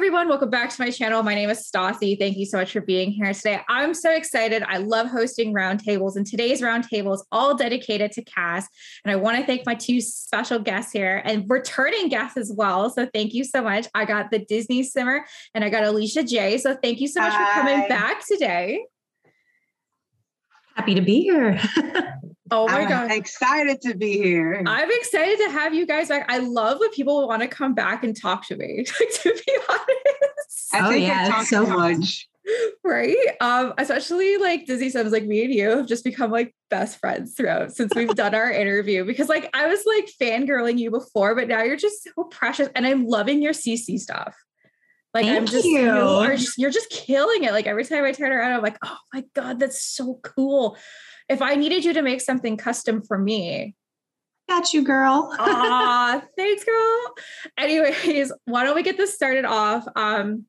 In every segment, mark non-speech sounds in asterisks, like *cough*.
everyone. Welcome back to my channel. My name is Stassi. Thank you so much for being here today. I'm so excited. I love hosting roundtables, and today's roundtable is all dedicated to CAS. And I want to thank my two special guests here and returning guests as well. So thank you so much. I got the Disney Simmer and I got Eleesha J. So thank you so much Hi. for coming back today. Happy to be here. *laughs* Oh my I'm god. Excited to be here. I'm excited to have you guys back. I love when people want to come back and talk to me. *laughs* to be honest. I oh, think yeah, I talk so much. Right. Um, especially like Disney Sims, like me and you have just become like best friends throughout since we've done our interview. Because like I was like fangirling you before, but now you're just so precious. And I'm loving your CC stuff. Like Thank I'm just you. you are just you're just killing it. Like every time I turn around, I'm like, oh my God, that's so cool if I needed you to make something custom for me, got you, girl. Ah, *laughs* thanks, girl. Anyways, why don't we get this started off? Um,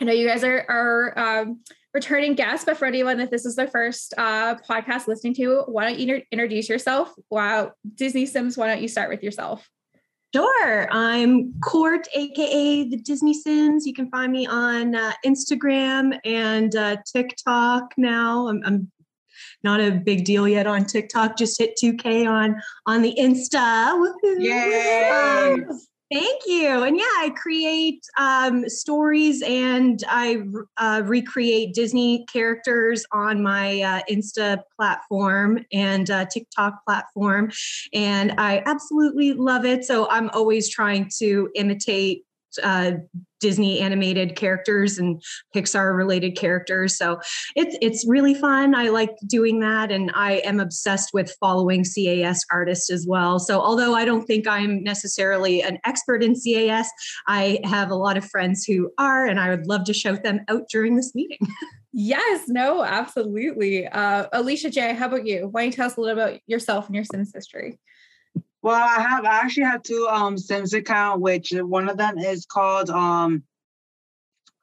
I know you guys are are um, returning guests, but for anyone that this is their first uh, podcast listening to, why don't you introduce yourself? Wow, Disney Sims, why don't you start with yourself? Sure. I'm Court, aka the Disney Sims. You can find me on uh, Instagram and uh, TikTok now. I'm, I'm not a big deal yet on TikTok. Just hit 2K on on the Insta. Yay! Um, thank you. And yeah, I create um, stories and I uh, recreate Disney characters on my uh, Insta platform and uh, TikTok platform. And I absolutely love it. So I'm always trying to imitate uh, Disney animated characters and Pixar related characters. So it's it's really fun. I like doing that, and I am obsessed with following CAS artists as well. So although I don't think I'm necessarily an expert in CAS, I have a lot of friends who are, and I would love to shout them out during this meeting. *laughs* Yes, no, absolutely. Uh, Eleesha J, how about you? Why don't you tell us a little about yourself and your Sims history? Well, I have I actually have two um Sims account, which one of them is called um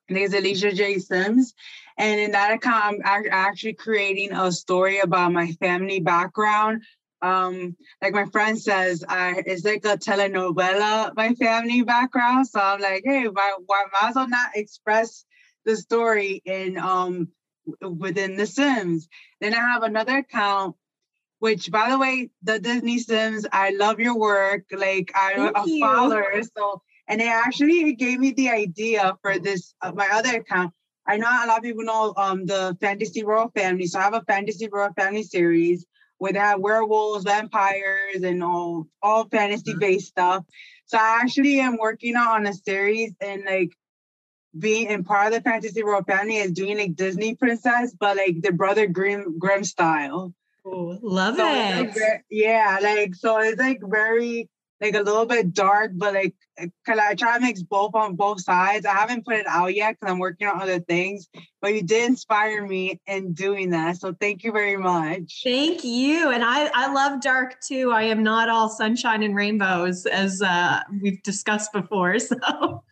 I think Eleesha J Sims. And in that account, I'm actually creating a story about my family background. Um, like my friend says, I, it's like a telenovela, my family background. So I'm like, hey, why, why might as well not express the story in um within The Sims? Then I have another account which by the way, the Disney Sims, I love your work. Like I'm Thank a you. follower. So and it actually gave me the idea for this uh, my other account. I know a lot of people know um the Fantasy Royal Family. So I have a Fantasy Royal Family series where they have werewolves, vampires, and all all fantasy based stuff. So I actually am working on a series and like being in part of the Fantasy Royal Family is doing like Disney princess, but like the brother Grimm Grimm style. Oh, love so it. Like, yeah, like so it's like very like a little bit dark, but like cause I try to mix both on both sides. I haven't put it out yet because I'm working on other things, but you did inspire me in doing that. So thank you very much. Thank you. And I, I love dark too. I am not all sunshine and rainbows as uh, we've discussed before. *laughs* So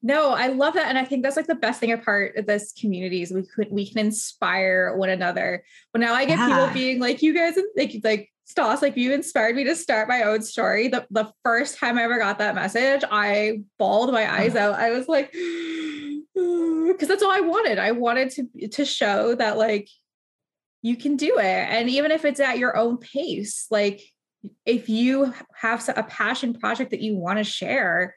no, I love that, and I think that's like the best thing apart of this community is we could we can inspire one another. But now I get yeah. people being like, "You guys, like, like Stas, like you inspired me to start my own story." The the first time I ever got that message, I bawled my eyes uh-huh. out. I was like, *gasps* because that's all I wanted. I wanted to to show that like you can do it, and even if it's at your own pace, like if you have a passion project that you want to share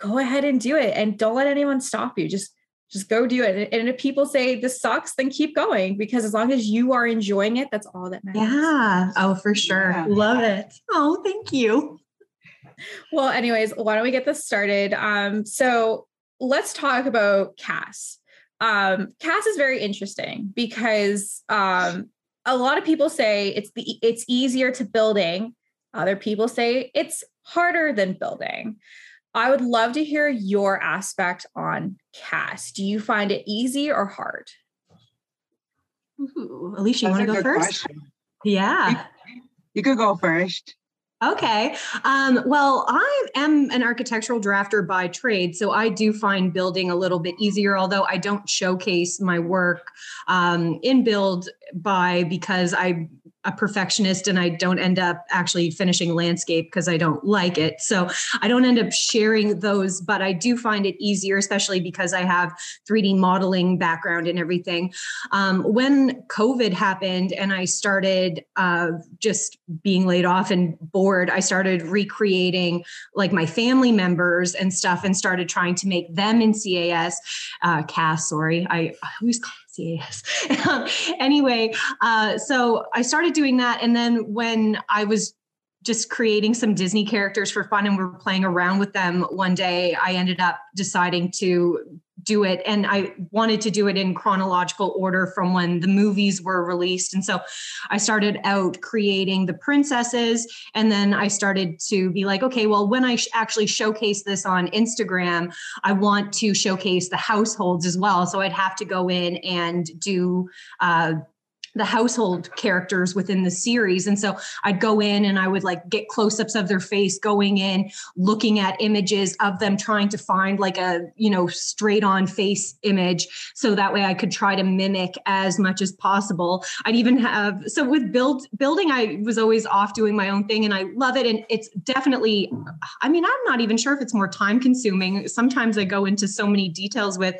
go ahead and do it and don't let anyone stop you. Just just go do it. And if people say this sucks, then keep going because as long as you are enjoying it, that's all that matters. Yeah. Oh, for sure. Yeah. Love it. Oh, thank you. Well, anyways, why don't we get this started? Um, so let's talk about CAS. Um, CAS is very interesting because um, a lot of people say it's the it's easier to building. Other people say it's harder than building. I would love to hear your aspect on CAS. Do you find it easy or hard? Ooh, Eleesha, you want to go first? Question. Yeah. You, you could go first. Okay. Um, well, I am an architectural drafter by trade, so I do find building a little bit easier, although I don't showcase my work um, in build by because I a perfectionist and I don't end up actually finishing landscape because I don't like it. So I don't end up sharing those, but I do find it easier, especially because I have 3D modeling background and everything. Um, when COVID happened and I started uh, just being laid off and bored, I started recreating like my family members and stuff and started trying to make them in CAS, uh, CAS, sorry. I, always call CAS. *laughs* anyway, uh, so I started doing that. And then when I was just creating some Disney characters for fun and we are playing around with them one day, I ended up deciding to do it. And I wanted to do it in chronological order from when the movies were released. And so I started out creating the princesses. And then I started to be like, okay, well, when I sh- actually showcase this on Instagram, I want to showcase the households as well. So I'd have to go in and do uh, the household characters within the series. And so i'd go in and i would like get close-ups of their face going in looking at images of them trying to find like a you know straight on face image so that way i could try to mimic as much as possible. I'd even have so with build building i was always off doing my own thing and i love it. And it's definitely i mean i'm not even sure if it's more time consuming. Sometimes i go into so many details with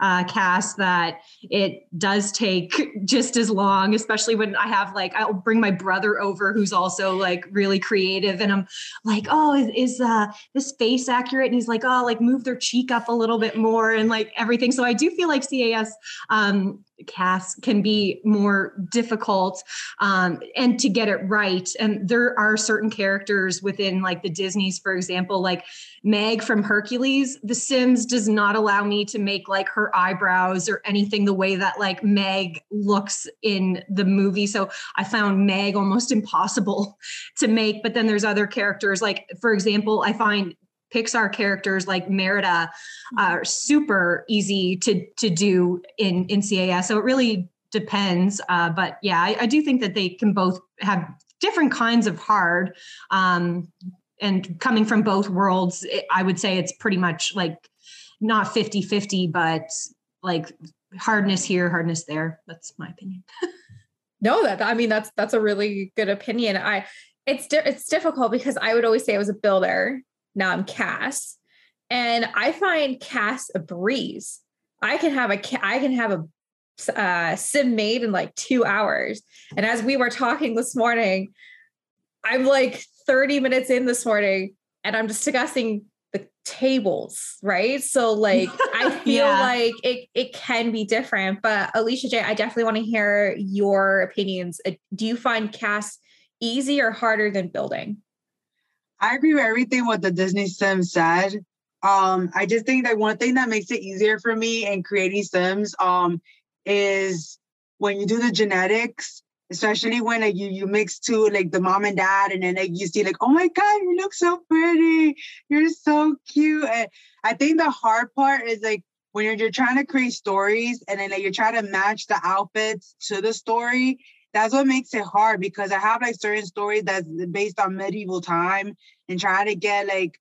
uh, CAS that it does take *laughs* just as long especially when I have like I'll bring my brother over who's also like really creative, and I'm like, oh, is, is uh, this face accurate? And he's like, oh, like move their cheek up a little bit more and like everything. So I do feel like CAS um, casts can be more difficult um, and to get it right. And there are certain characters within like the disneys for example like meg from hercules the sims does not allow me to make like her eyebrows or anything the way that like meg looks in the movie. So i found meg almost impossible *laughs* to make but then there's other characters like for example i find Pixar characters like Merida are super easy to to do in in CAS. So it really depends. Uh, but yeah, I, I, do think that they can both have different kinds of hard. Um, and coming from both worlds, it, I would say it's pretty much like not 50 50, but like hardness here, hardness there. That's my opinion. *laughs* no, that I mean that's that's a really good opinion. I it's di- it's difficult because I would always say I was a builder now I'm CAS. And I find CAS a breeze. I can have a I can have a uh, sim made in like two hours. And as we were talking this morning, I'm like 30 minutes in this morning and I'm just discussing the tables, right? So like *laughs* I feel yeah. like it it can be different. But Eleesha J, I definitely want to hear your opinions. Uh, do you find CAS easy or harder than building? I agree with everything what the Disney Sims said. Um, I just think that one thing that makes it easier for me in creating Sims um, is when you do the genetics, especially when like you you mix two like the mom and dad, and then like you see like, oh my god, you look so pretty, you're so cute. And I think the hard part is like when you're, you're trying to create stories and then like you're trying to match the outfits to the story that's what makes it hard because I have like certain stories that's based on medieval time and trying to get like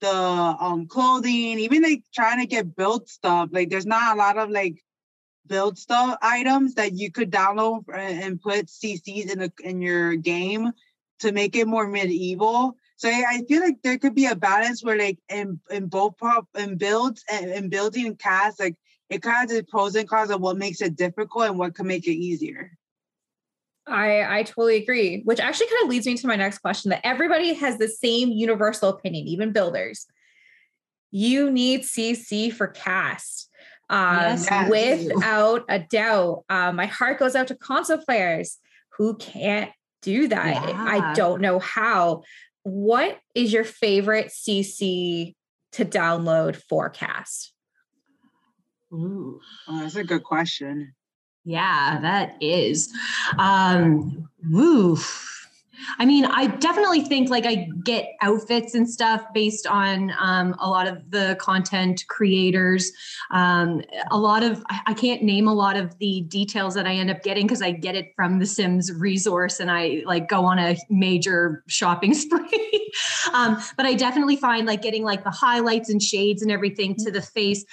the um clothing, even like trying to get built stuff. Like there's not a lot of like build stuff items that you could download and put CCs in the in your game to make it more medieval. So I feel like there could be a balance where like in in both pop and builds and, and building CAS, like it kind of the pros and cons of what makes it difficult and what can make it easier. I I totally agree, which actually kind of leads me to my next question that everybody has the same universal opinion, even builders. You need CC for cast. Um, yes, without a doubt. Um, my heart goes out to console players who can't do that. Yeah. I don't know how. What is your favorite CC to download for cast? Ooh, oh, that's a good question. Yeah, that is. Um, woof. I mean, I definitely think like I get outfits and stuff based on um, a lot of the content creators. Um, a lot of, I can't name a lot of the details that I end up getting because I get it from the Sims resource and I like go on a major shopping *laughs* spree. Um, but I definitely find like getting like the highlights and shades and everything to the face.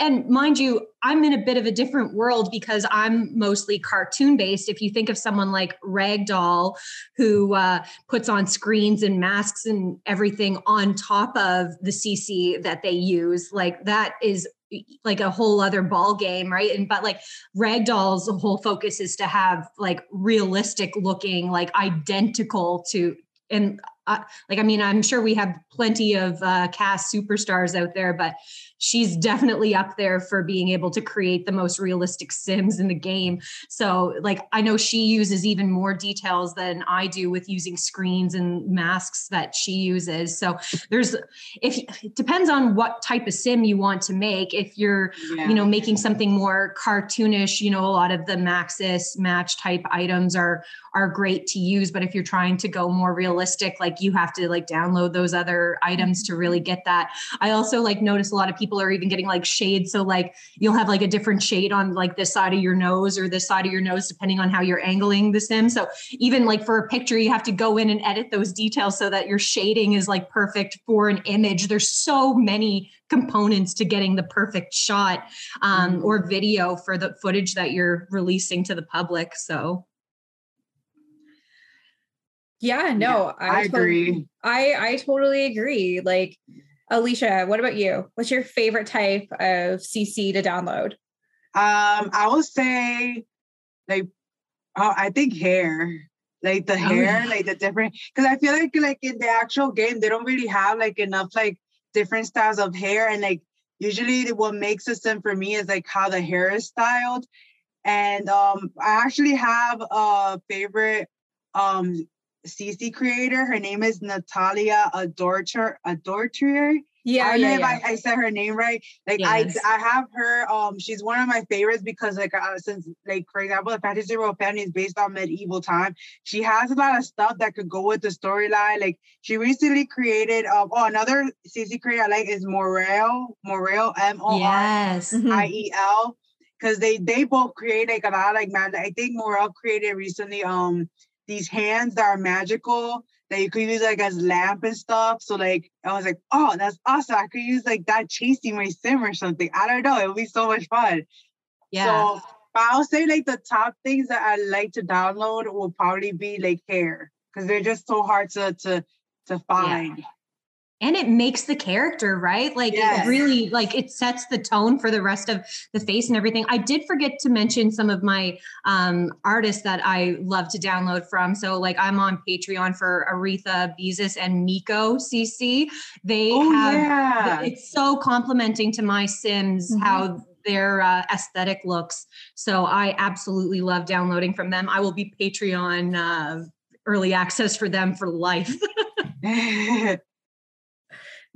And mind you, I'm in a bit of a different world because I'm mostly cartoon based. If you think of someone like Ragdoll, who uh, puts on screens and masks and everything on top of the CC that they use, like that is like a whole other ball game right and but like ragdoll's whole focus is to have like realistic looking like identical to and uh, like i mean i'm sure we have plenty of uh, cast superstars out there but she's definitely up there for being able to create the most realistic sims in the game. So like i know she uses even more details than i do with using screens and masks that she uses. So there's if it depends on what type of sim you want to make. If you're yeah. you know making something more cartoonish you know a lot of the maxis match type items are are great to use. But if you're trying to go more realistic like you have to like download those other items to really get that i also like notice a lot of people are even getting like shades. So like you'll have like a different shade on like this side of your nose or this side of your nose, depending on how you're angling the sim. So even like for a picture, you have to go in and edit those details so that your shading is like perfect for an image. There's so many components to getting the perfect shot um, mm-hmm. or video for the footage that you're releasing to the public. So yeah no yeah, I, I agree i i totally agree like Eleesha, what about you? What's your favorite type of CC to download? Um, I would say like oh, I think hair. Like the oh, hair, yeah. like the different because I feel like like in the actual game, they don't really have like enough like different styles of hair. And like usually what makes a sim for me is like how the hair is styled. And um I actually have a favorite um CC creator. Her name is Natalia Adorter Adortrier. Yeah, I don't know yeah, if. I, I, said her name right. Like yes. I, I have her. Um, she's one of my favorites because like uh, since like for example, the Fantasy Royal Family is based on medieval time. She has a lot of stuff that could go with the storyline. Like she recently created. Um, oh, another CC creator I like is Moriel. Moriel M O R I E L. Because they they both create like a lot of like man. I think Moriel created recently. Um these hands that are magical that you could use like as lamp and stuff. So like I was like, oh, that's awesome. I could use like that chasing my sim or something. I don't know. It would be so much fun. Yeah. So but I'll say like the top things that I like to download will probably be like hair because they're just so hard to to to find. Yeah and it makes the character right? Like yes. it really like it sets the tone for the rest of the face and everything. I did forget to mention some of my um, artists that i love to download from. So like i'm on patreon for aretha beezus and miko cc they oh, have yeah. it's so complimenting to my sims mm-hmm. how their uh, aesthetic looks. So i absolutely love downloading from them. I will be patreon uh, early access for them for life *laughs* *laughs*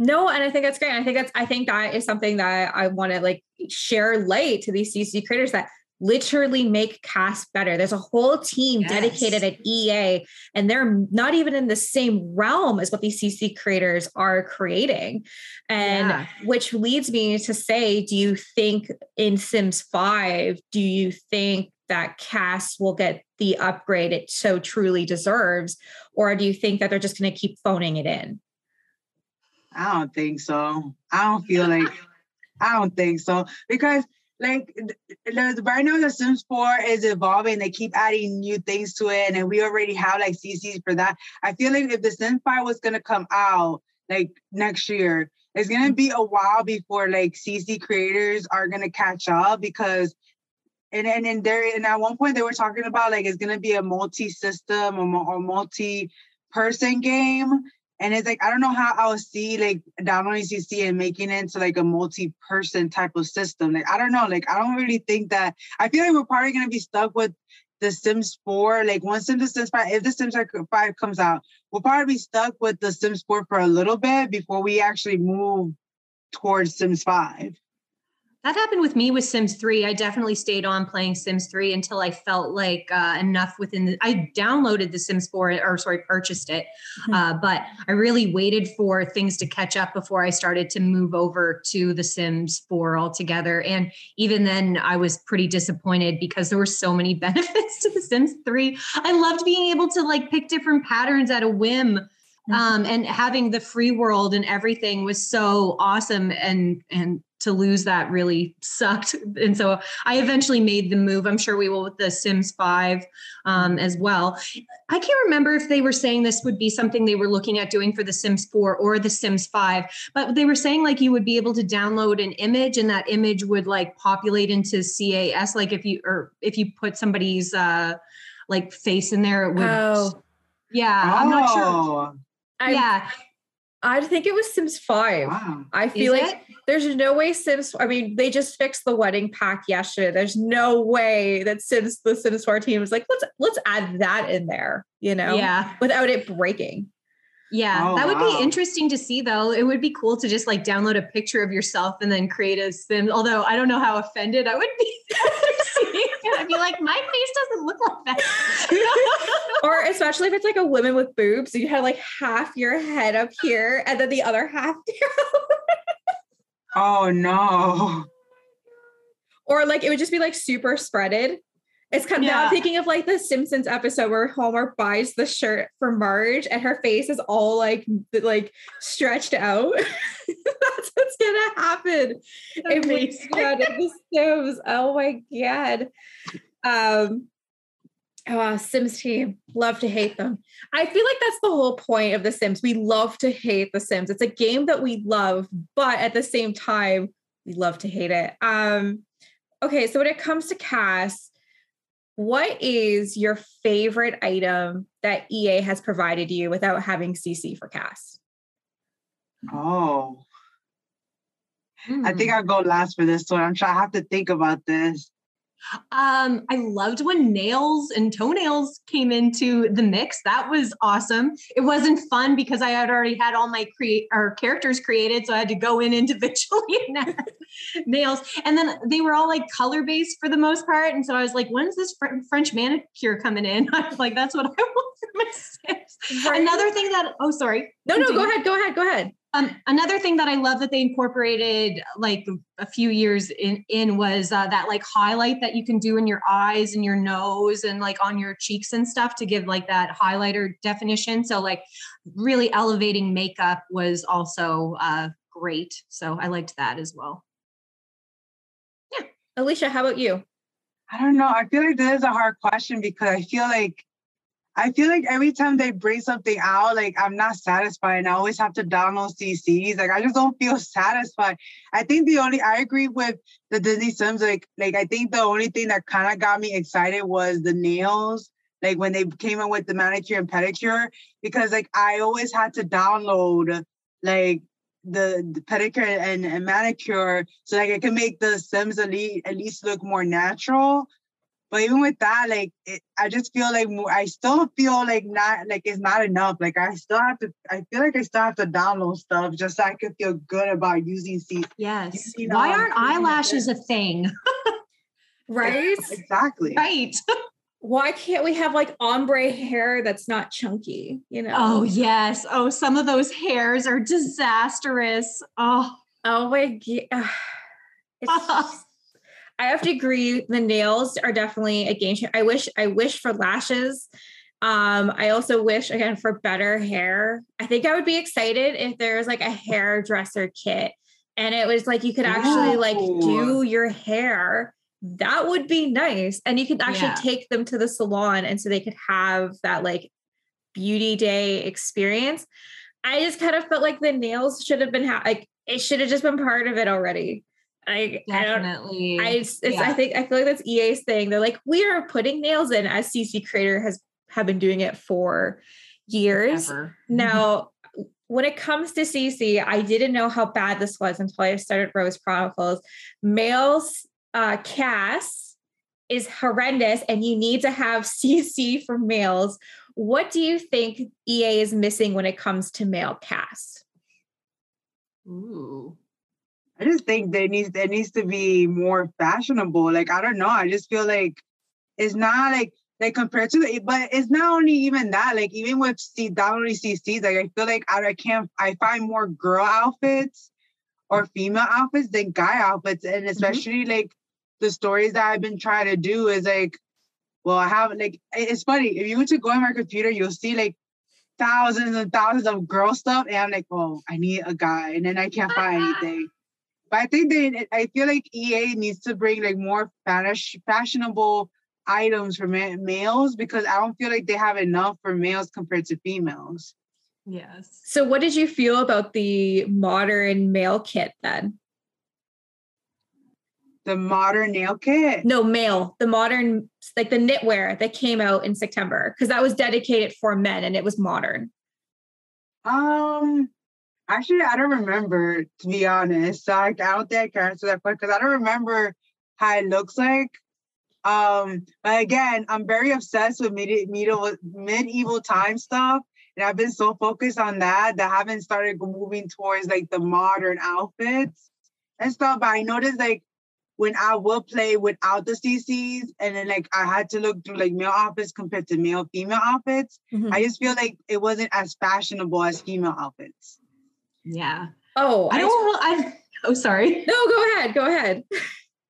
No, and I think that's great. I think that's I think that is something that I want to like share light to these CC creators that literally make cast better. There's a whole team yes. dedicated at EA, and they're not even in the same realm as what these CC creators are creating. And yeah. which leads me to say, do you think in Sims 5, do you think that cast will get the upgrade it so truly deserves? Or do you think that they're just going to keep phoning it in? I don't think so. I don't feel like I don't think so because like the, right now the Sims 4 is evolving. They keep adding new things to it, and we already have like CCs for that. I feel like if the Sims 5 was gonna come out like next year, it's gonna be a while before like CC creators are gonna catch up because and and and there and at one point they were talking about like it's gonna be a multi-system or, or multi-person game and it's like, I don't know how I'll see like downloading CC and making it into like a multi-person type of system. Like, I don't know. Like, I don't really think that I feel like we're probably gonna be stuck with the Sims 4. Like once the Sims 5, if the Sims 5 comes out, we'll probably be stuck with the Sims 4 for a little bit before we actually move towards Sims 5. That happened with me with Sims 3. I definitely stayed on playing Sims 3 until I felt like uh, enough within the. I downloaded the Sims 4, or sorry, purchased it, mm-hmm. uh, but I really waited for things to catch up before I started to move over to the Sims 4 altogether. And even then, I was pretty disappointed because there were so many *laughs* benefits to the Sims 3. I loved being able to like pick different patterns at a whim Mm-hmm. Um, and having the free world and everything was so awesome and and to lose that really sucked. And so I eventually made the move. I'm sure we will with the Sims 5 um, as well. I can't remember if they were saying this would be something they were looking at doing for the Sims 4 or the Sims 5, but they were saying like you would be able to download an image and that image would like populate into CAS. Like if you, or if you put somebody's uh, like face in there, it would. Oh. Yeah. Oh. I'm not sure. Oh. I, yeah. I think it was Sims 5. Wow. I feel Is like it? there's no way Sims, I mean, they just fixed the wedding pack yesterday. There's no way that Sims, the Sims 4 team was like, let's let's add that in there, you know? Yeah. Without it breaking. Yeah, oh, that would wow. be interesting to see though. It would be cool to just like download a picture of yourself and then create a sim. Although I don't know how offended I would be. *laughs* I'd be like, my face doesn't look like that. *laughs* or especially if it's like a woman with boobs, you have like half your head up here and then the other half *laughs* down. oh no. Or like it would just be like super spreaded it's kind of yeah. now thinking of like the Simpsons episode where Homer buys the shirt for Marge and her face is all like like stretched out. *laughs* That's what's gonna happen if we got the Sims. Oh my god. Um oh Sims team. Love to hate them. I feel like that's the whole point of the Sims. We love to hate the Sims. It's a game that we love, but at the same time, we love to hate it. Um okay, so when it comes to CAS what is your favorite item that EA has provided you without having CC for CAS? Oh, hmm. I think hmm. I'll go last for this one. I'm trying. I have to think about this. Um, I loved when nails and toenails came into the mix. That was awesome. It wasn't fun because I had already had all my create or characters created, so I had to go in *laughs* individually and nails. And then they were all like color based for the most part, and so I was like, "When's this fr- French manicure coming in?" *laughs* I was like, "That's what I want for my *laughs* Sims." Right. Another thing that oh, sorry. No, no, go ahead, go ahead, go ahead. Um, another thing that I love that they incorporated like a few years in, in was uh, that like highlight that you can do in your eyes and your nose and like on your cheeks and stuff to give like that highlighter definition. So like really elevating makeup was also uh, great. So I liked that as well. Yeah. Eleesha, how about you? I don't know. I feel like this is a hard question because I feel like I feel like every time they bring something out, like I'm not satisfied and I always have to download CCs. Like I just don't feel satisfied. I think the only I agree with the Disney Sims, like like I think the only thing that kind of got me excited was the nails. Like when they came in with the manicure and pedicure, because like I always had to download like the, the pedicure and, and manicure so like I can make the Sims least, at least look more natural. But even with that, like it, I just feel like more, I still feel like not like it's not enough. Like I still have to. I feel like I still have to download stuff just so I can feel good about using C. Yes. Using, Why um, aren't eyelashes a thing? *laughs* right. *laughs* Exactly. Right. Why can't we have like ombre hair that's not chunky? You know. Oh yes. Oh, some of those hairs are disastrous. Oh. Oh my god. It's *laughs* I have to agree. The nails are definitely a game changer. I wish I wish for lashes. Um, I also wish again for better hair. I think I would be excited if there was like a hairdresser kit and it was like you could actually Ooh. like do your hair. That would be nice. And you could actually yeah. take them to the salon and so they could have that like beauty day experience. I just kind of felt like the nails should have been ha- like it should have just been part of it already. I definitely. I, I, yeah. I think I feel like that's EA's thing. They're like, we are putting nails in as CC Creator has have been doing it for years. Ever. Now, when it comes to CC, I didn't know how bad this was until I started Rose Chronicles. Males uh, CAS is horrendous, and you need to have *laughs* CC for males. What do you think EA is missing when it comes to male CAS? Ooh. I just think there needs there needs to be more fashionable. Like I don't know. I just feel like it's not like like compared to the but it's not only even that. Like even with C downloading CCs, like I feel like I, I can't I find more girl outfits or female outfits than guy outfits. And mm-hmm. especially mm-hmm. like the stories that I've been trying to do is like, well, I have like it's funny. If you were to go on my computer, you'll see like thousands and thousands of girl stuff, and I'm like, oh, I need a guy, and then I can't find anything. But I think they, I feel like EA needs to bring like more fashionable items for ma- males because I don't feel like they have enough for males compared to females. Yes. So, what did you feel about the modern male kit then? The modern nail kit? No, male. The modern, like the knitwear that came out in September, because that was dedicated for men and it was modern. Um, actually, I don't remember to be honest. So I, I don't think I can answer that question because I don't remember how it looks like. Um, but again, I'm very obsessed with medieval medieval time stuff. And I've been so focused on that that I haven't started moving towards like the modern outfits and stuff. But I noticed like when I will play without the CCs and then like I had to look through like male outfits compared to male female outfits, mm-hmm. I just feel like it wasn't as fashionable as female outfits. Yeah. Oh, I don't I *laughs* oh sorry. No, go ahead. Go ahead. *laughs*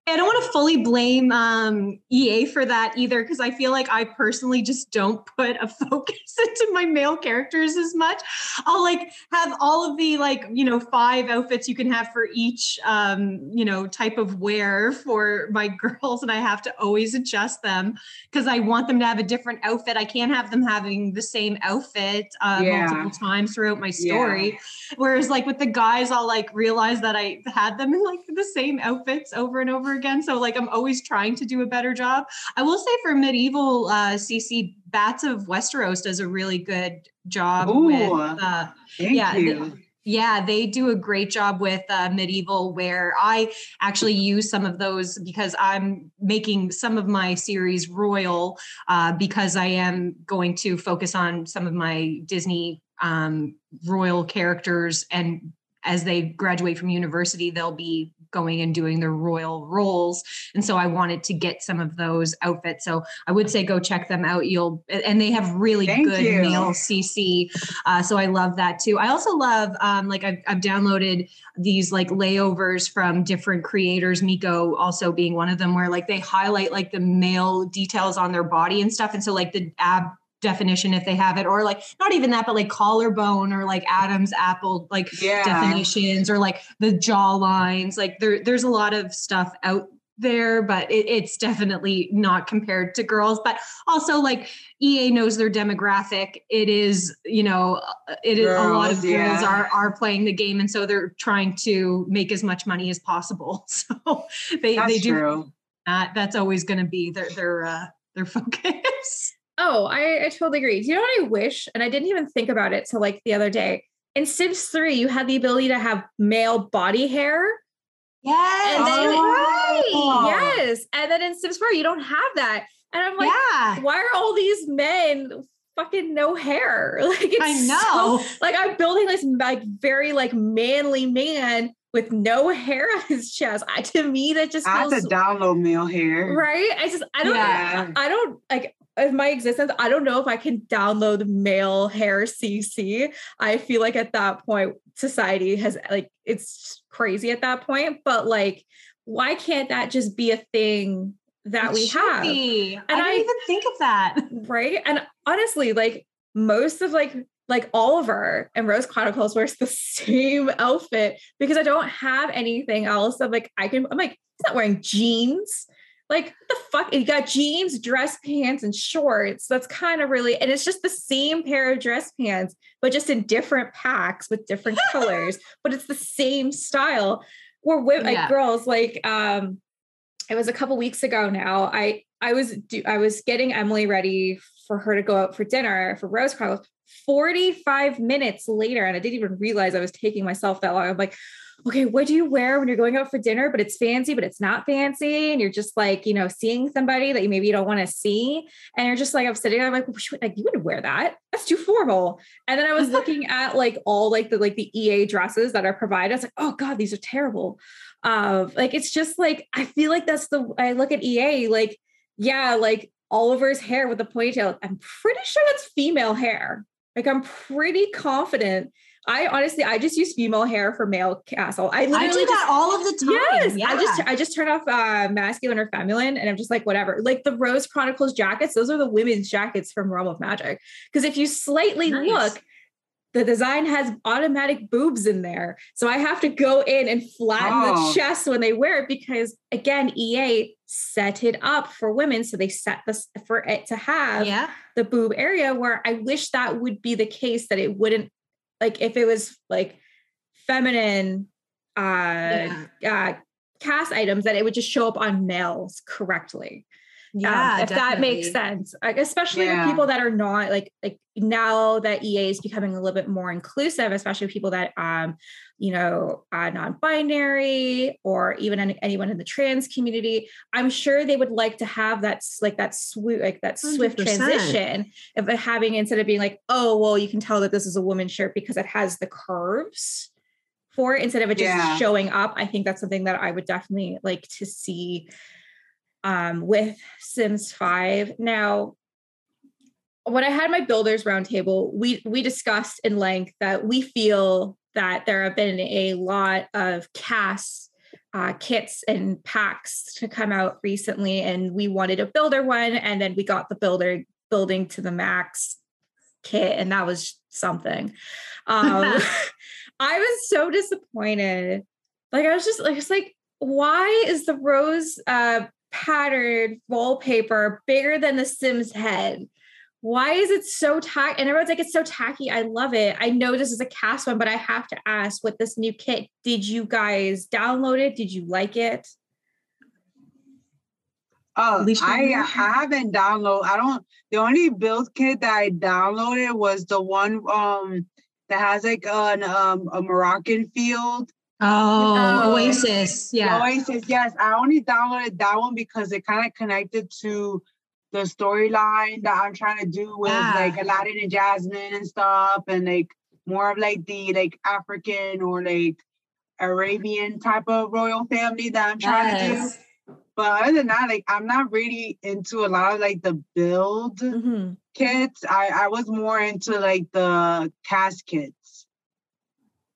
I don't want to fully blame um, EA for that either, because I feel like I personally just don't put a *laughs* focus into my male characters as much. I'll like have all of the like, you know, five outfits you can have for each, um, you know, type of wear for my *laughs* girls, and I have to always adjust them because I want them to have a different outfit. I can't have them having the same outfit uh, yeah. multiple times throughout my story. Yeah. Whereas, like with the guys, I'll like realize that I had them in like the same outfits over and over again. So like I'm always trying to do a better job. I will say for medieval uh, CC, Bats of Westeros does a really good job Ooh, with. Uh, yeah. They, yeah, they do a great job with uh, medieval, where I actually use some of those because I'm making some of my series royal uh, because I am going to focus on some of my Disney um, royal characters and as they graduate from university, they'll be going and doing their royal roles. And so I wanted to get some of those outfits. So I would say go check them out. You'll, and they have really Thank good you. male CC. Uh, so I love that too. I also love, um, like I've, I've downloaded these like layovers from different creators, Miko also being one of them, where like they highlight like the male details on their body and stuff. And so like the ab definition if they have it or like not even that but like collarbone or like adam's apple like yeah. definitions or like the jaw lines like there there's a lot of stuff out there but it, it's definitely not compared to girls but also like ea knows their demographic it is you know it is girls, a lot of girls are are playing the game and so they're trying to make as much money as possible *laughs* so they that's they do true. that that's always going to be their their uh their *laughs* focus Oh, I, I totally agree. Do you know what I wish? And I didn't even think about it till like the other day. In Sims 3, you had the ability to have male body hair. Yes. And then, oh. Yes. And then in Sims 4, you don't have that. And I'm like, yeah. why are all these men fucking no hair? *laughs* Like it's I know. So, like I'm building this like very like manly man with no hair on his chest. I, to me, that just I have to download male hair. Right. I just I don't yeah. I, I don't like of my existence, I don't know if I can download male hair CC. I feel like at that point, society has like it's crazy at that point. But like, why can't that just be a thing that it we have? Be. And I didn't I, even think of that. Right. And honestly, like most of like like Oliver and Rose Chronicles wears the *laughs* same outfit because I don't have anything else. I'm like, I can, I'm like, he's not wearing jeans. Like the fuck? You got jeans, dress pants, and shorts. That's kind of really, and it's just the same pair of dress pants, but just in different packs with different *laughs* colors. But it's the same style. Where women, yeah. like girls, like um, it was a couple weeks ago now. I I was do, I was getting Emily ready for her to go out for dinner for Rose. 45 minutes later, and I didn't even realize I was taking myself that long. I'm like, okay, what do you wear when you're going out for dinner, but it's fancy, but it's not fancy? And you're just like, you know, seeing somebody that you maybe you don't want to see. And you're just like, I'm sitting there, I'm like, like, you wouldn't wear that. That's too formal. And then I was looking at like all like the like the EA dresses that are provided. I was like, oh God, these are terrible. Um, like it's just like I feel like that's the I look at EA, like, yeah, like Oliver's hair with the ponytail. I'm pretty sure that's female hair. Like I'm pretty confident I honestly, I just use female hair for male castle. I literally I do just, that all of the time. Yes, yeah. I just I just turn off uh, masculine or feminine, and I'm just like whatever. Like the Rose Chronicles jackets, those are the women's jackets from Realm of Magic. Because if you slightly nice. look, the design has automatic boobs in there. So I have to go in and flatten oh. the chest when they wear it because again, EA set it up for women. So they set this for it to have yeah. the boob area where I wish that would be the case that it wouldn't like if it was like feminine uh, yeah. uh cast items that it would just show up on males correctly. Yeah, um, if definitely. that makes sense, like, especially yeah. people that are not like like now that EA is becoming a little bit more inclusive, especially people that um you know uh, non-binary or even any, anyone in the trans community. I'm sure they would like to have that like that swift like that swift 100%. transition of having instead of being like oh well you can tell that this is a woman's shirt because it has the curves for it instead of it just yeah. showing up. I think that's something that I would definitely like to see um, with Sims 5. Now, when I had my builders roundtable, we we discussed in length that we feel that there have been a lot of casts, uh, kits, and packs to come out recently, and we wanted a builder one, and then we got the builder building to the max kit, and that was something. Um, *laughs* *laughs* I was so disappointed. Like I was just like, it's like, why is the rose uh, patterned wallpaper bigger than the Sims head. Why is it so tacky? And everyone's like, it's so tacky. I love it. I know this is a cast one, but I have to ask with this new kit, did you guys download it? Did you like it? Oh, I, I haven't downloaded. I don't. The only build kit that I downloaded was the one um that has like an um a Moroccan field Oh, Oasis. Yeah. Oasis. Yes. I only downloaded that one because it kind of connected to the storyline that I'm trying to do with yeah. like Aladdin and Jasmine and stuff, and like more of like the like African or like Arabian type of royal family that I'm trying yes. to do. But other than that, like I'm not really into a lot of like the build mm-hmm. kits. I I was more into like the cast kits.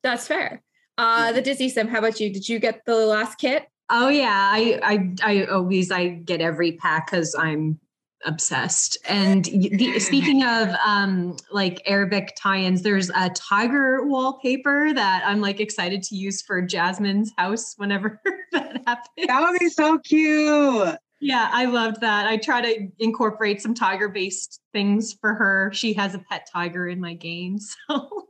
That's fair. Uh, the Disney Sim. How about you? Did you get the last kit? Oh yeah, I I I always I get every pack because I'm obsessed. And the, speaking of um like Arabic tie-ins, there's a tiger wallpaper that I'm like excited to use for Jasmine's house whenever *laughs* that happens. That would be so cute. Yeah, I loved that. I try to incorporate some tiger-based things for her. She has a pet tiger in my game, *laughs* so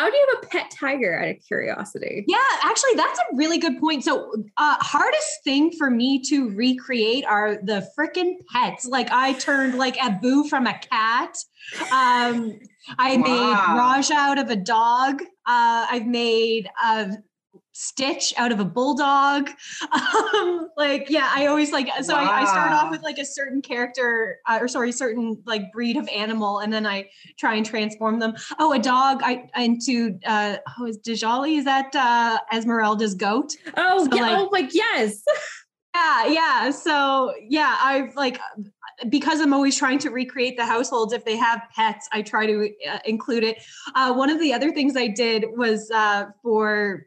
how do you have a pet tiger out of curiosity? Yeah, actually, that's a really good point. So, uh, hardest thing for me to recreate are the freaking pets. Like, I turned like Abu from a cat. Um, I wow. made Raj out of a dog. Uh, I've made a Stitch out of a bulldog. *laughs* Um, like, yeah, I always like, so wow. I, I, start off with like a certain character, uh, or sorry, certain like breed of animal, and then I try and transform them. Oh, a dog I into, uh, oh, is Djali? Is that uh, Esmeralda's goat? Oh, so, yeah. Like, oh, like, yes. *laughs* yeah, yeah. So, yeah, I've like, because I'm always trying to recreate the households, if they have pets, I try to uh, include it. Uh, one of the other things I did was uh, for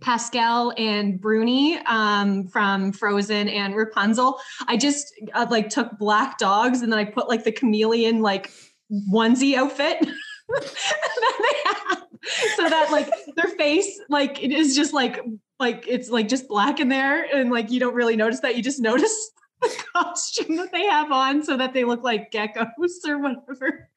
Pascal and Bruni um, from Frozen and Rapunzel. I just uh, like took black dogs and then I put like the chameleon like onesie outfit. *laughs* so that like their face like it is just like like it's like just black in there and like you don't really notice that you just notice *laughs* the costume that they have on so that they look like geckos or whatever.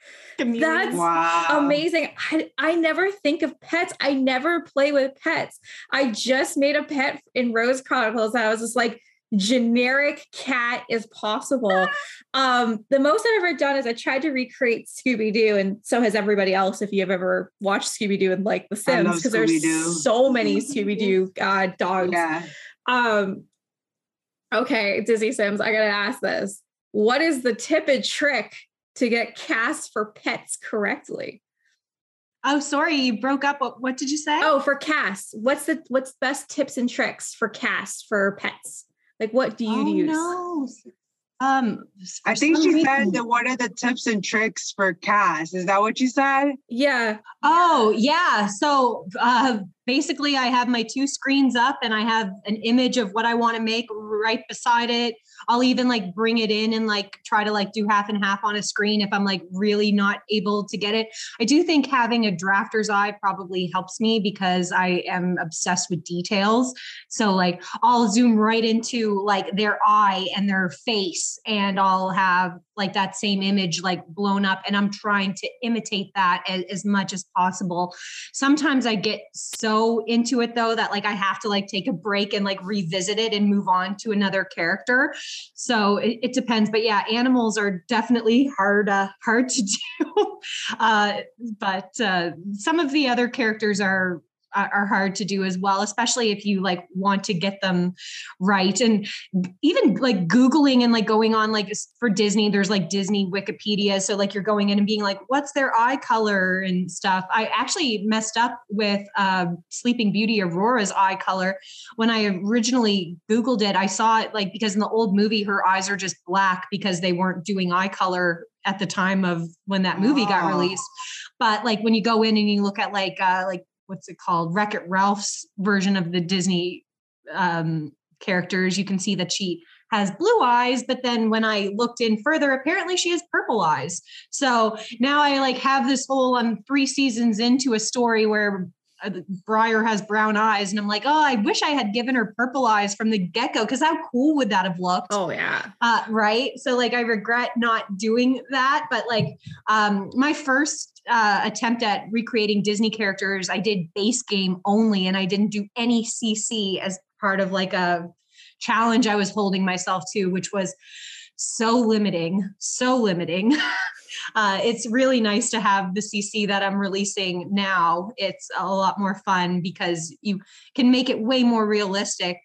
That's wow. amazing. I, I never think of pets. I never play with pets. I just made a pet in Rose Chronicles. I was just like, generic cat is possible. *laughs* um, the most I've ever done is I tried to recreate Scooby Doo, and so has everybody else. If you've ever watched Scooby Doo and like The Sims, because there's so many Scooby Doo *laughs* uh, dogs. Yeah. Um, okay, Dizzy Sims, I gotta ask this. What is the tip and trick to get cast for pets correctly? Oh, sorry, you broke up. What, what did you say? Oh, for cast. What's the what's best tips and tricks for cast for pets? Like what do you oh, use? No. Um, I think she reason. said that what are the tips and tricks for cast? Is that what you said? Yeah. Oh, yeah. So uh, basically, I have my two screens up and I have an image of what I want to make right beside it. I'll even like bring it in and like try to like do half and half on a screen if I'm like really not able to get it. I do think having a drafter's eye probably helps me because I am obsessed with details. So like I'll zoom right into like their eye and their face and I'll have like that same image like blown up and I'm trying to imitate that as, as much as possible. Sometimes I get so into it though that like I have to like take a break and like revisit it and move on to another character. So it, it depends, but yeah, animals are definitely hard uh, hard to *laughs* do. uh, but uh, some of the other characters are are hard to do as well especially if you like want to get them right. And even like googling and like going on like for disney there's like disney wikipedia. So like you're going in and being like what's their eye color and stuff? I actually messed up with um, sleeping beauty aurora's eye color. When i originally googled it i saw it like because in the old movie her eyes are just black because they weren't doing eye color at the time of when that movie oh. got released. But like when you go in and you look at like uh like what's it called Wreck It Ralph's version of the Disney um, characters, you can see that she has blue eyes, but then when I looked in further, apparently she has purple eyes. So now I like have this whole I'm um, three seasons into a story where uh, Briar has brown eyes, and I'm like, oh, I wish I had given her purple eyes from the get go because how cool would that have looked? Oh yeah, uh, right. So like, I regret not doing that, but like, um, my first uh, attempt at recreating Disney characters, I did base game only, and I didn't do any CC as part of like a challenge I was holding myself to, which was so limiting, so limiting. *laughs* uh, it's really nice to have the CC that I'm releasing now. It's a lot more fun because you can make it way more realistic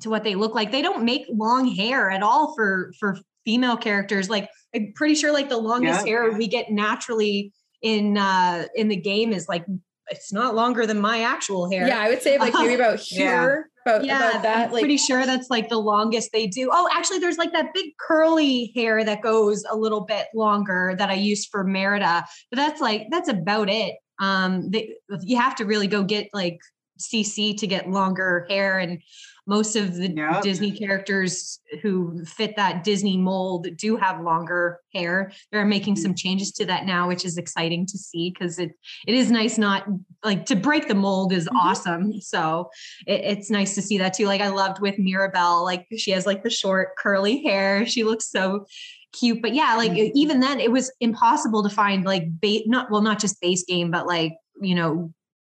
to what they look like. They don't make long hair at all for for female characters. Like I'm pretty sure like the longest yeah. hair we get naturally in uh in the game is like it's not longer than my actual hair. Yeah, I would say like maybe about *laughs* here. Yeah. About, yeah, about that. I'm like, pretty sure that's like the longest they do. Oh, actually, there's like that big curly hair that goes a little bit longer that I use for Merida, but that's like that's about it. Um, they, you have to really go get like CC to get longer hair and most of the yep. Disney characters who fit that Disney mold do have longer hair. They're making some mm. changes to that now, which is exciting to see because it it is nice not like to break the mold is mm-hmm. awesome. So it, it's nice to see that too. Like I loved with Mirabel, like she has like the short curly hair. She looks so cute. But yeah, like mm-hmm. even then it was impossible to find like bait not well, not just base game, but like you know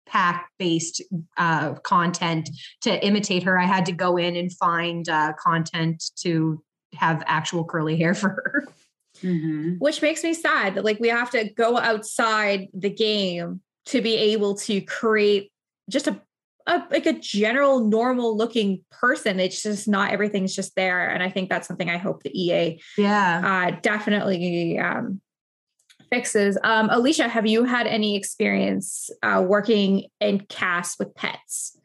pack based uh, content to imitate her. I had to go in and find uh, content to have actual curly hair for her. Mm-hmm. Which makes me sad that like we have to go outside the game to be able to create just a, a like a general normal looking person. It's just not everything's just there, and I think that's something I hope the EA yeah uh, definitely um, fixes. Um, Eleesha, have you had any experience uh, working in CAS with pets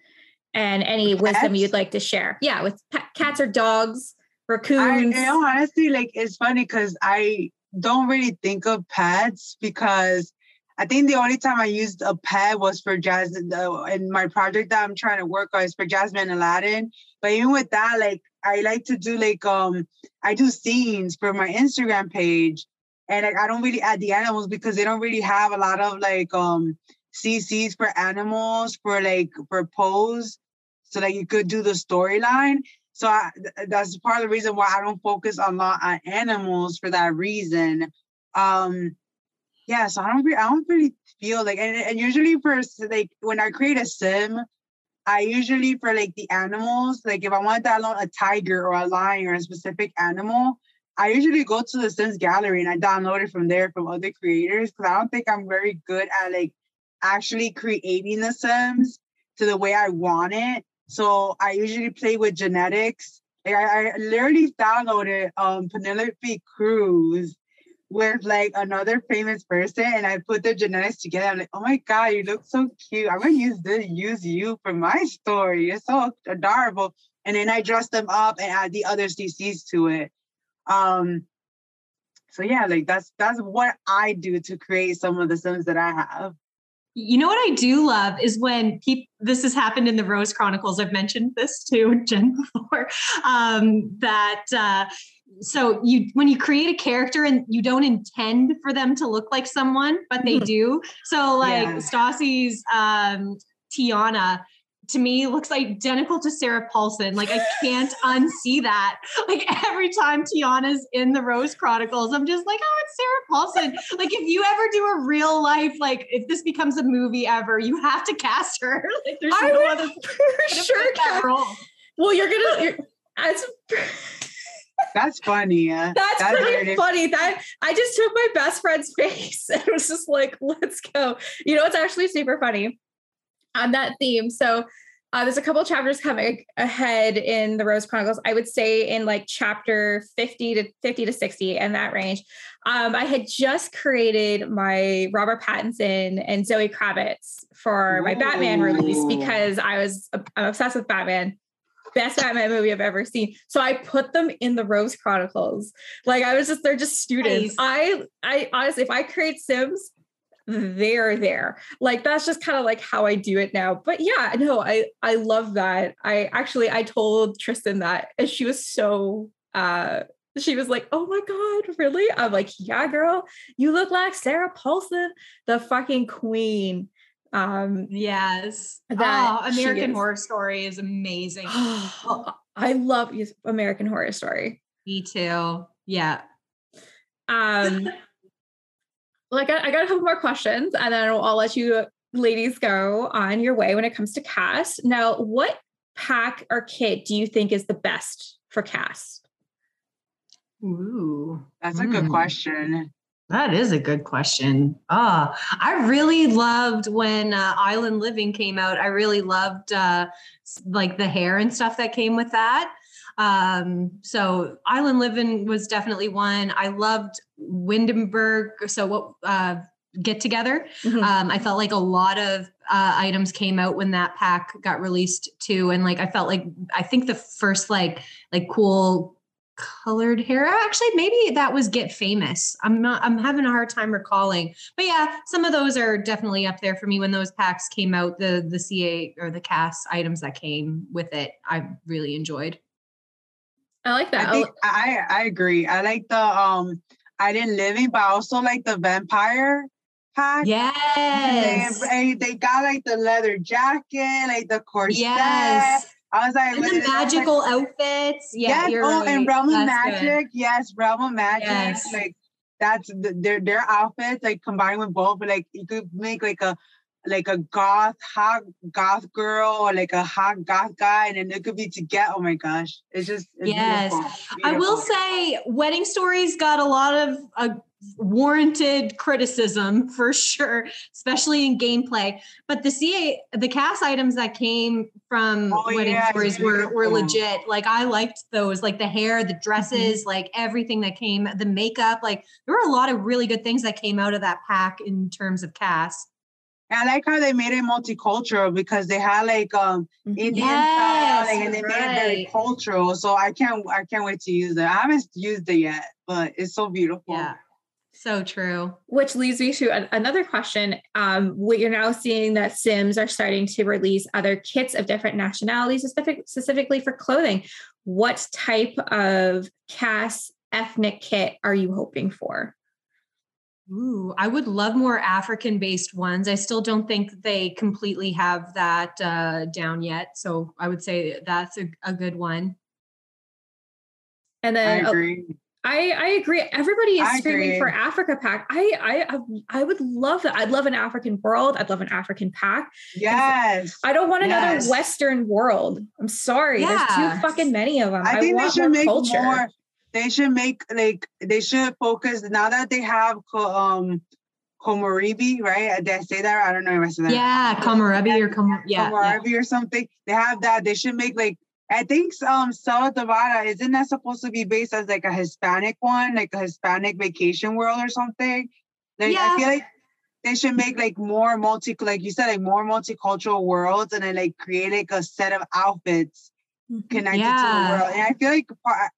and any pets? wisdom you'd like to share? Yeah, with pet, cats or dogs, raccoons. I, honestly, like it's funny because I don't really think of pets because I think the only time I used a pet was for Jasmine uh, in my project that I'm trying to work on is for Jasmine and Aladdin. But even with that, like I like to do like um I do scenes for my Instagram page and like, I don't really add the animals because they don't really have a lot of like um CCs for animals for like for pose, so that you could do the storyline. So I, that's part of the reason why I don't focus a lot on animals for that reason. Um, yeah, so I don't really, I don't really feel like, and, and usually for like when I create a sim, I usually for like the animals, like if I want to download a tiger or a lion or a specific animal, I usually go to the Sims gallery and I download it from there from other creators because I don't think I'm very good at like actually creating the Sims to the way I want it. So I usually play with genetics. Like I, I literally downloaded um Penelope Cruz with like another famous person and I put the genetics together. I'm like, oh my god, you look so cute. I'm gonna use this, use you for my story. It's so adorable. And then I dress them up and add the other CCs to it. Um, so yeah, like that's that's what I do to create some of the Sims that I have. You know what I do love is when people, this has happened in the Rose Chronicles. I've mentioned this to Jen *laughs* before. Um, that uh, so you when you create a character and you don't intend for them to look like someone, but they do. So like yeah. Stassi's um, Tiana to me looks identical to Sarah Paulson. Like I can't *laughs* unsee that. Like every time Tiana's in the Rose Chronicles, I'm just like, oh, it's Sarah Paulson. like if you ever do a real life, like if this becomes a movie ever, you have to cast her. *laughs* like there's I no other sure that role. Well, you're gonna you're, *laughs* as that's funny. Yeah. That's, That's pretty funny. That I just took my best friend's face and was just like, let's go. You know, it's actually super funny on that theme. So uh, there's a couple chapters coming ahead in the Rose Chronicles. I would say in like chapter 50 to 50 to 60 and that range. Um, I had just created my Robert Pattinson and Zoe Kravitz for my Ooh. Batman release because I was I'm obsessed with Batman. Best Batman movie I've ever seen. So I put them in the Rose Chronicles. Like I was just, they're just students. Nice. I I honestly, if I create Sims, they're there. Like that's just kind of like how I do it now. But yeah, no, I I love that. I actually I told Tristan that and she was so uh she was like, "Oh my god, really?" I'm like, "Yeah, girl, you look like Sarah Paulson, the fucking queen." Um yes. That oh, American Horror Story is amazing. *gasps* I love American Horror Story. Me too. Yeah. Um like I, I got a couple more questions and then I'll, I'll let you ladies go on your way when it comes to CAS. Now, what pack or kit do you think is the best for CAS? Ooh, that's a mm. good hmm. question. That is a good question. Ah, oh, I really loved when uh, Island Living came out. I really loved uh, like the hair and stuff that came with that. Um, so Island Living was definitely one. I loved Windenburg. So what uh, get together. Mm-hmm. Um, I felt like a lot of uh, items came out when that pack got released too, and like I felt like I think the first like like cool colored hair actually maybe that was get famous i'm not i'm having a hard time recalling but yeah some of those are definitely up there for me when those packs came out the the ca or the CAS items that came with it i really enjoyed I like that. I, think, I, I agree. I like the um Island Living, but I also like the vampire pack. Yes. They, they got like the leather jacket, like the corset. Yes. I was like, and the magical like, outfits. Yeah. Yes. oh, right. and Realm of Magic. Good. Yes, Realm of Magic. Yes. Like that's the, their their outfits, like combined with both, but like you could make like a like a goth hot goth girl or like a hot goth guy and then it could be together oh my gosh it's just it's yes beautiful. Beautiful. i will say wedding stories got a lot of uh, warranted criticism *laughs* for sure especially in gameplay but the ca the CAS items that came from oh, wedding yeah, stories were, were legit like i liked those like the hair the dresses mm-hmm. like everything that came the makeup like there were a lot of really good things that came out of that pack in terms of CAS I like how they made it multicultural because they had like um mm-hmm. Indian yes, style, like, and they right. made it very cultural. So I can't I can't wait to use it. I haven't used it yet, but it's so beautiful. Yeah. So true. Which leads me to another question. Um, what you're now seeing that Sims are starting to release other kits of different nationalities, specific, specifically for clothing. What type of CAS ethnic kit are you hoping for? Ooh, I would love more African based ones. I still don't think they completely have that uh, down yet. So I would say that's a, a good one. And then I agree. I, I agree. Everybody is I screaming agree. for Africa pack. I, I I would love that. I'd love an African world. I'd love an African pack. Yes. I don't want another yes. Western world. I'm sorry. Yeah. There's too fucking many of them. I, I think they should make culture. more they should make like they should focus now that they have um Komorebi, right? Did I say that? I don't know if I said that. Yeah, Komorebi or Com- yeah, Komorebi yeah. or something. They have that. They should make like I think um Nevada isn't that supposed to be based as like a Hispanic one, like a Hispanic vacation world or something? Like, yeah. I feel like they should make like more multi like you said, like more multicultural worlds and then like create like a set of outfits connected yeah. to the world. And I feel like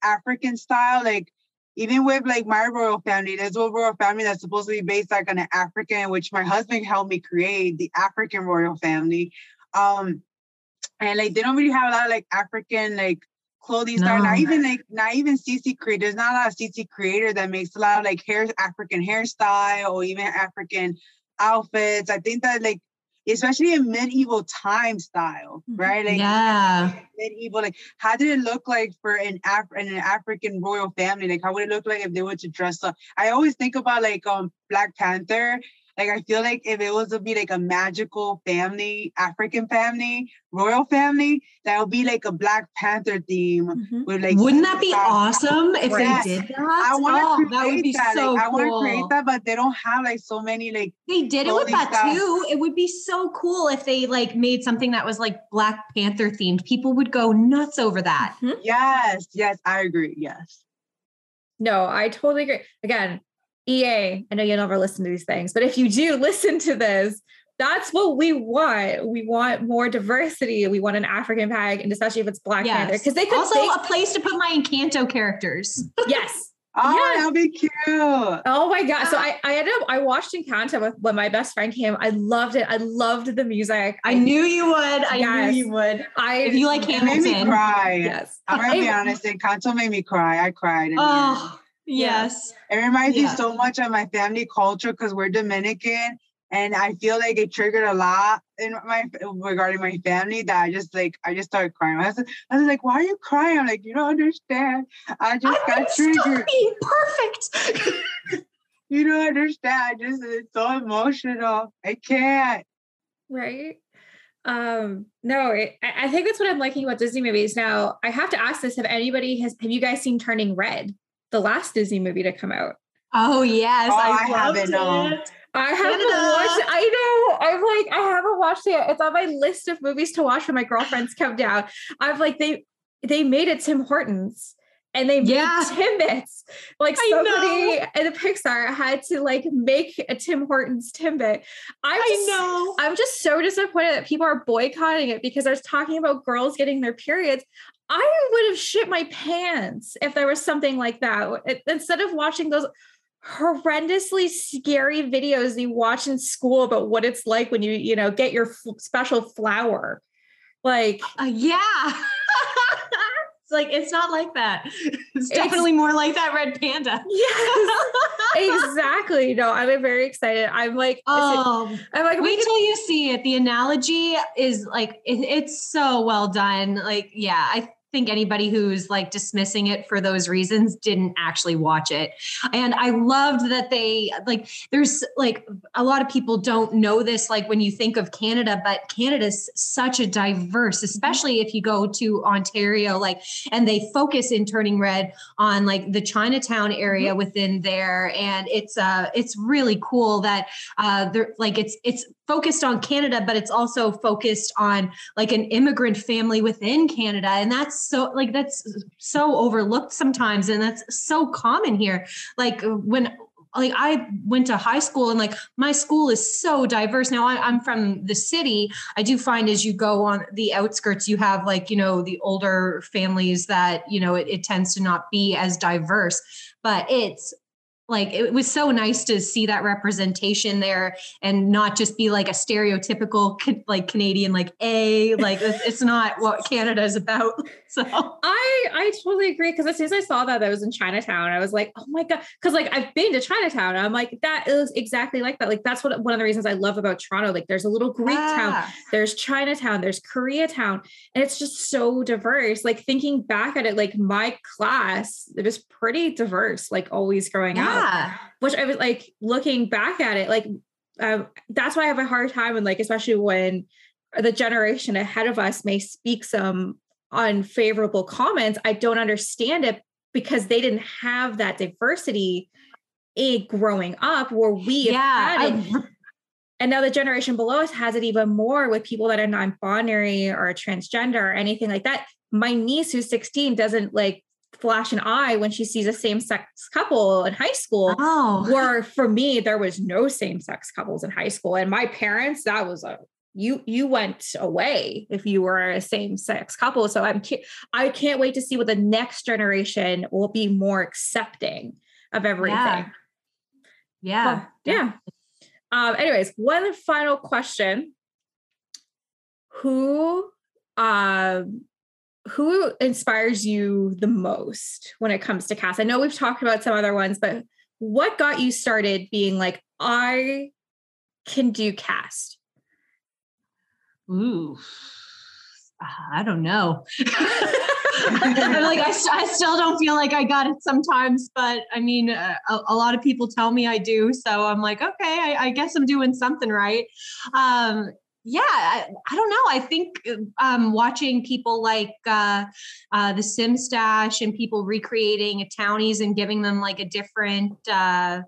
African style, like even with like my royal family, there's a royal family that's supposed to be based like on an African, which my husband helped me create, the African royal family. Um, and like they don't really have a lot of like African like clothing no. style. Not even like not even CC creator. There's not a lot of CC creator that makes a lot of like hair African hairstyle or even African outfits. I think that like especially in medieval time style, mm-hmm. right? Like yeah, medieval. Like, how did it look like for an Af- an African royal family? Like, how would it look like if they were to dress up? I always think about like um Black Panther like I feel like if it was to be like a magical family, African family, royal family, that would be like a Black Panther theme mm-hmm. with like. Wouldn't that be awesome if yes. they did that? I want to oh, create that. Would be that. So like, cool. I want to create that, but they don't have like so many like. They did it with that stuff. too. It would be so cool if they like made something that was like Black Panther themed. People would go nuts over that. Mm-hmm. Yes, yes, I agree. Yes. No, I totally agree. Again, EA, I know you never listen to these things, but if you do *laughs* listen to this, that's what we want. We want more diversity. We want an African pag, and especially if it's Black yes. Panther, because they could also a place to put my Encanto characters. *laughs* yes. Oh, yeah. that'll be cute. Oh my god! So uh, I I ended up I watched Encanto with when my best friend came. I loved it. I loved the music. I, knew you would. I yes. knew you would. I if you like Hamilton, made me cry. Yes, I'm gonna be honest. Encanto made me cry. I cried. oh, Yes. It reminds yeah. me so much of my family culture because we're Dominican and I feel like it triggered a lot in my regarding my family that I just like I just started crying. I was, I was like, "Why are you crying?" I'm like, "You don't understand. I just i got triggered." Perfect. *laughs* you don't understand. I just it's so emotional. I can't. Right. Um, no, it, I think that's what I'm liking about Disney movies. Now, I have to ask this: Have anybody has have you guys seen Turning Red? The last Disney movie to come out. Oh yes, oh, I, I haven't. It. Um, I haven't Canada. watched. I know. I'm like, I haven't watched it. It's on my list of movies to watch when my girlfriends come down. I've like they they made it Tim Hortons and they yeah. made Timbits. Like somebody in the Pixar had to like make a Tim Hortons Timbit. I'm just, I know. I'm just so disappointed that people are boycotting it because they're talking about girls getting their periods. I would have shit my pants if there was something like that. It, instead of watching those horrendously scary videos you watch in school about what it's like when you, you know, get your f- special flower. Like, uh, yeah. *laughs* It's like it's not like that. *laughs* It's definitely it's, more like that red panda. Yes, *laughs* exactly. No, I'm very excited. I'm like, oh, I'm like, wait till you see it. The analogy is like it, it's so well done. Like, yeah, I think anybody who's like dismissing it for those reasons didn't actually watch it. And I loved that they like there's like a lot of people don't know this like when you think of Canada, but Canada's such a diverse, especially if you go to Ontario like and they focus in turning red on like the Chinatown area mm-hmm. within there and it's uh it's really cool that uh they're like it's it's focused on Canada, but it's also focused on like an immigrant family within Canada. And that's so like that's so overlooked sometimes. And that's so common here. Like when like I went to high school and like my school is so diverse. Now I, am from the city. I do find as you go on the outskirts, you have like, you know, the older families that, you know, it, it tends to not be as diverse, but it's like it was so nice to see that representation there and not just be like a stereotypical like canadian like a like it's not what canada is about *laughs* so i i totally agree because as soon as i saw that that was in chinatown i was like oh my god because like i've been to chinatown i'm like that is exactly like that like that's what one of the reasons i love about toronto like there's a little greek ah. town there's chinatown there's koreatown and it's just so diverse like thinking back at it like my class it was pretty diverse like always growing yeah. up. Which I was like looking back at it, like um, that's why I have a hard time and like especially when the generation ahead of us may speak some unfavorable comments. I don't understand it because they didn't have that diversity in growing up where we yeah, had it. I, *laughs* and now the generation below us has it even more with people that are non-binary or transgender or anything like that. My niece who's 16 doesn't like flash an eye when she sees a same-sex couple in high school. Oh. Where for me, there was no same-sex couples in high school. And my parents, that was a you you went away if you were a same sex couple. So i'm i can't wait to see what the next generation will be more accepting of everything. Yeah. Yeah, well, yeah. Um, anyways one final question. Who um who inspires you the most when it comes to CAS? I know we've talked about some other ones but what got you started being like i can do CAS Ooh, I don't know. I'm *laughs* *laughs* like, I, I still don't feel like I got it sometimes, but I mean, uh, a, a, lot of people tell me I do. So I'm like, okay, I, I guess I'm doing something right. Um, yeah, I, I, don't know. I think um, watching people like uh, uh, the Sim Stash and people recreating a townies and giving them like a different, uh,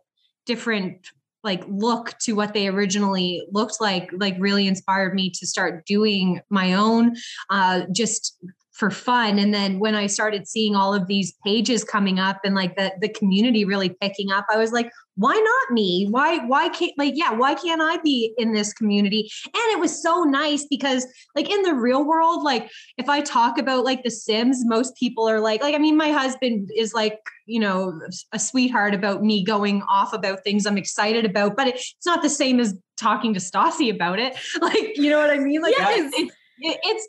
different like look to what they originally looked like like really inspired me to start doing my own uh, just for fun. And then when i started seeing all of these pages coming up and like the the community really picking up i was like why not me? Why why can't like yeah why can't i be in this community? And it was so nice because like in the real world like if i talk about like the sims most people are like like i mean my husband is like you know a sweetheart about me going off about things i'm excited about but it's not the same as talking to Stassi about it. *laughs* Like you know what i mean? Like yes. it's, it's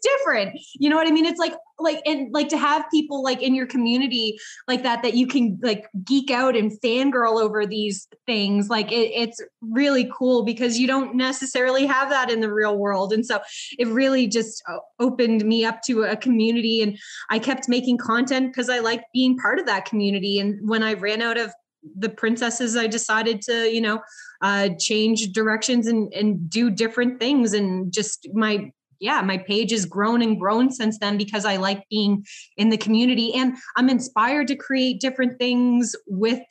different. You know what i mean? It's like like and like to have people like in your community like that that you can like geek out and fangirl over these things like it, it's really cool because you don't necessarily have that in the real world. And so it really just uh, opened me up to a community and i kept making content because i like being part of that community. And when i ran out of the princesses i decided to you know uh change directions and and do different things and just my yeah, my page has grown and grown since then because I like being in the community and I'm inspired to create different things with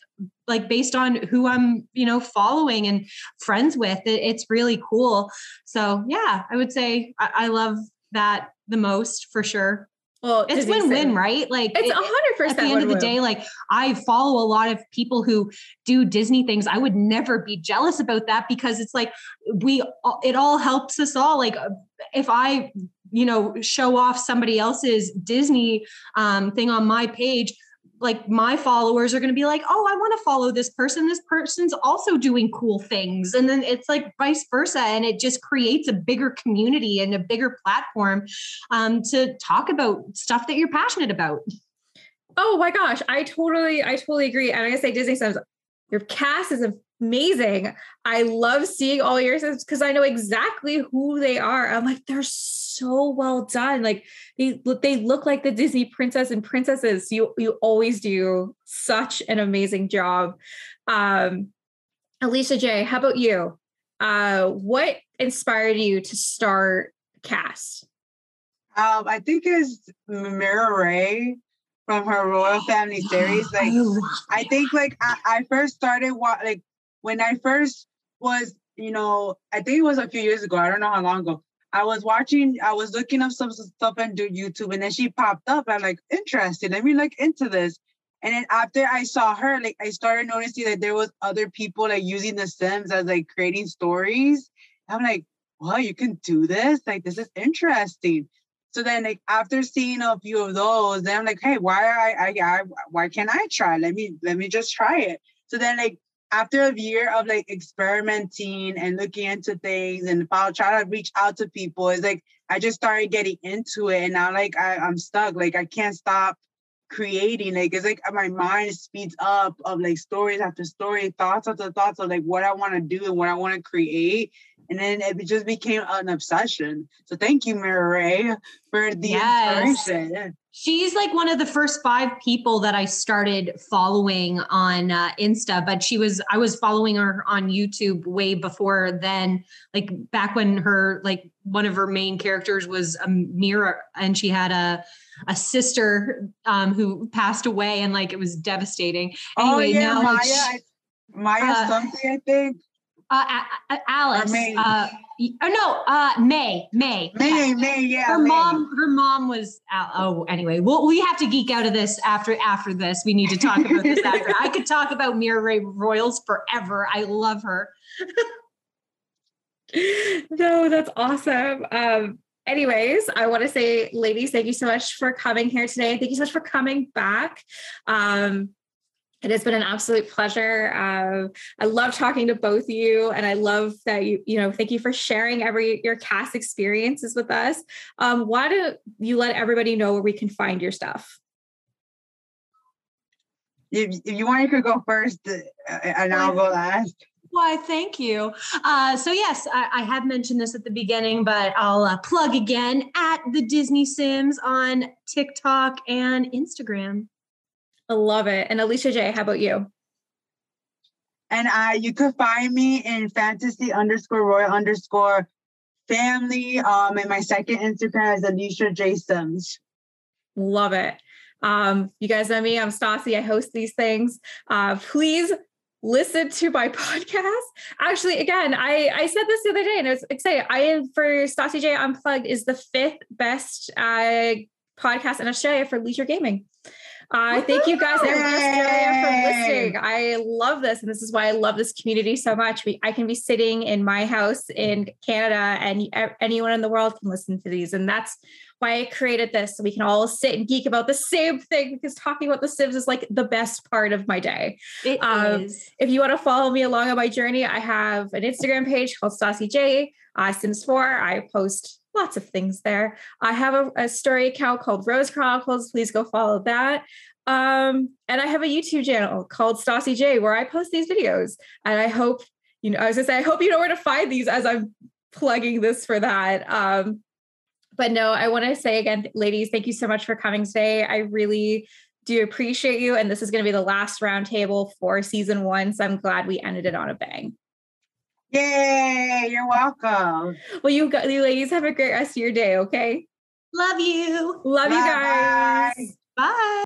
like based on who I'm, you know, following and friends with. It, it's really cool. So yeah, I would say I, I love that the most for sure. Well, it's win-win, right? Like it's a hundred percent. At the end of the day, like I follow a lot of people who do Disney things. I would never be jealous about that because it's like we it all helps us all. Like if I you know show off somebody else's Disney um, thing on my page, like my followers are going to be like, oh, I want to follow this person. This person's also doing cool things. And then it's like vice versa. And it just creates a bigger community and a bigger platform um, to talk about stuff that you're passionate about. Oh my gosh. I totally, I totally agree. And I say Disney says your CAS is amazing. I love seeing all your sims because I know exactly who they are. I'm like, they're so well done. Like they they look like the Disney princess and princesses. You you always do such an amazing job. Um, Eleesha J, how about you? Uh, what inspired you to start CAS? Um, I think it's Mira Ray from her royal family *gasps* series. Like I think like I, I first started what like when I first was, you know, I think it was a few years ago. I don't know how long ago. I was watching, I was looking up some stuff and do YouTube, and then she popped up. I'm like, interested. Let me look into this. And then after I saw her, like I started noticing that there was other people like using the Sims as like creating stories. I'm like, well, you can do this. Like this is interesting. So then, like after seeing a few of those, then I'm like, hey, why I, I, I why can't I try? Let me let me just try it. So then, like after a year of like experimenting and looking into things and trying to reach out to people, it's like I just started getting into it, and now like I, I'm stuck. Like I can't stop creating. Like it's like my mind speeds up of like stories after story, thoughts after thoughts of like what I want to do and what I want to create. And then it just became an obsession. So thank you, Mira Ray, for the yes. inspiration she's like one of the first five people that I started following on uh, Insta, but she was, I was following her on YouTube way before then, like back when her, like one of her main characters was a mirror and she had a, a sister um, who passed away and like it was devastating. Oh, anyway, oh, yeah, now, Maya, she, Maya uh, something, I think. Uh, Alice. Uh, oh no, uh, May, May, May, May. Yeah, her May. mom. Her mom was. oh, anyway, well, we have to geek out of this after after this. We need to talk about this *laughs* after. I could talk about Mira Ray Royals forever. I love her. *laughs* no, that's awesome. Um, anyways, I want to say, ladies, thank you so much for coming here today. Thank you so much for coming back. Um, it has been an absolute pleasure. Uh, I love talking to both of you, and I love that you, you know, thank you for sharing every your CAS experiences with us. Um, why don't you let everybody know where we can find your stuff? If, if you want, you could go first, uh, and I'll go last. Why, thank you. Uh, so, yes, I, I, have mentioned this at the beginning, but I'll uh, plug again at the Disney Sims on TikTok and Instagram. I love it. And Eleesha J, how about you? And uh, you could find me in fantasy underscore royal underscore family. Um, and my second Instagram is Eleesha J Sims. Love it. Um, you guys know me. I'm Stassi. I host these things. Uh, please listen to my *laughs* podcast. Actually, again, I, I said this the other day and I was excited. I am for Stassi J Unplugged is the fifth best uh, podcast in Australia for leisure gaming. Uh, thank you guys in Australia for listening. I love this, and this is why I love this community so much. We, I can be sitting in my house in Canada, and anyone in the world can listen to these, and that's why I created this. So we can all sit and geek about the same thing because talking about the Sims is like the best part of my day. It um, is. If you want to follow me along on my journey, I have an Instagram page called Stassi J, uh, Sims 4. I post lots of things there. I have a, a story account called Rose Chronicles. Please go follow that. Um, and I have a YouTube channel called Stassi J where I post these videos. And I hope, you know, I was gonna say, I hope you know where to find these as I'm plugging this for that. Um, but no, I want to say again, ladies, thank you so much for coming today. I really do appreciate you. And this is going to be the last roundtable for season one. So I'm glad we ended it on a bang. Yay, you're welcome. Well, you, you ladies have a great rest of your day, okay? Love you. Love Bye. you guys. Bye.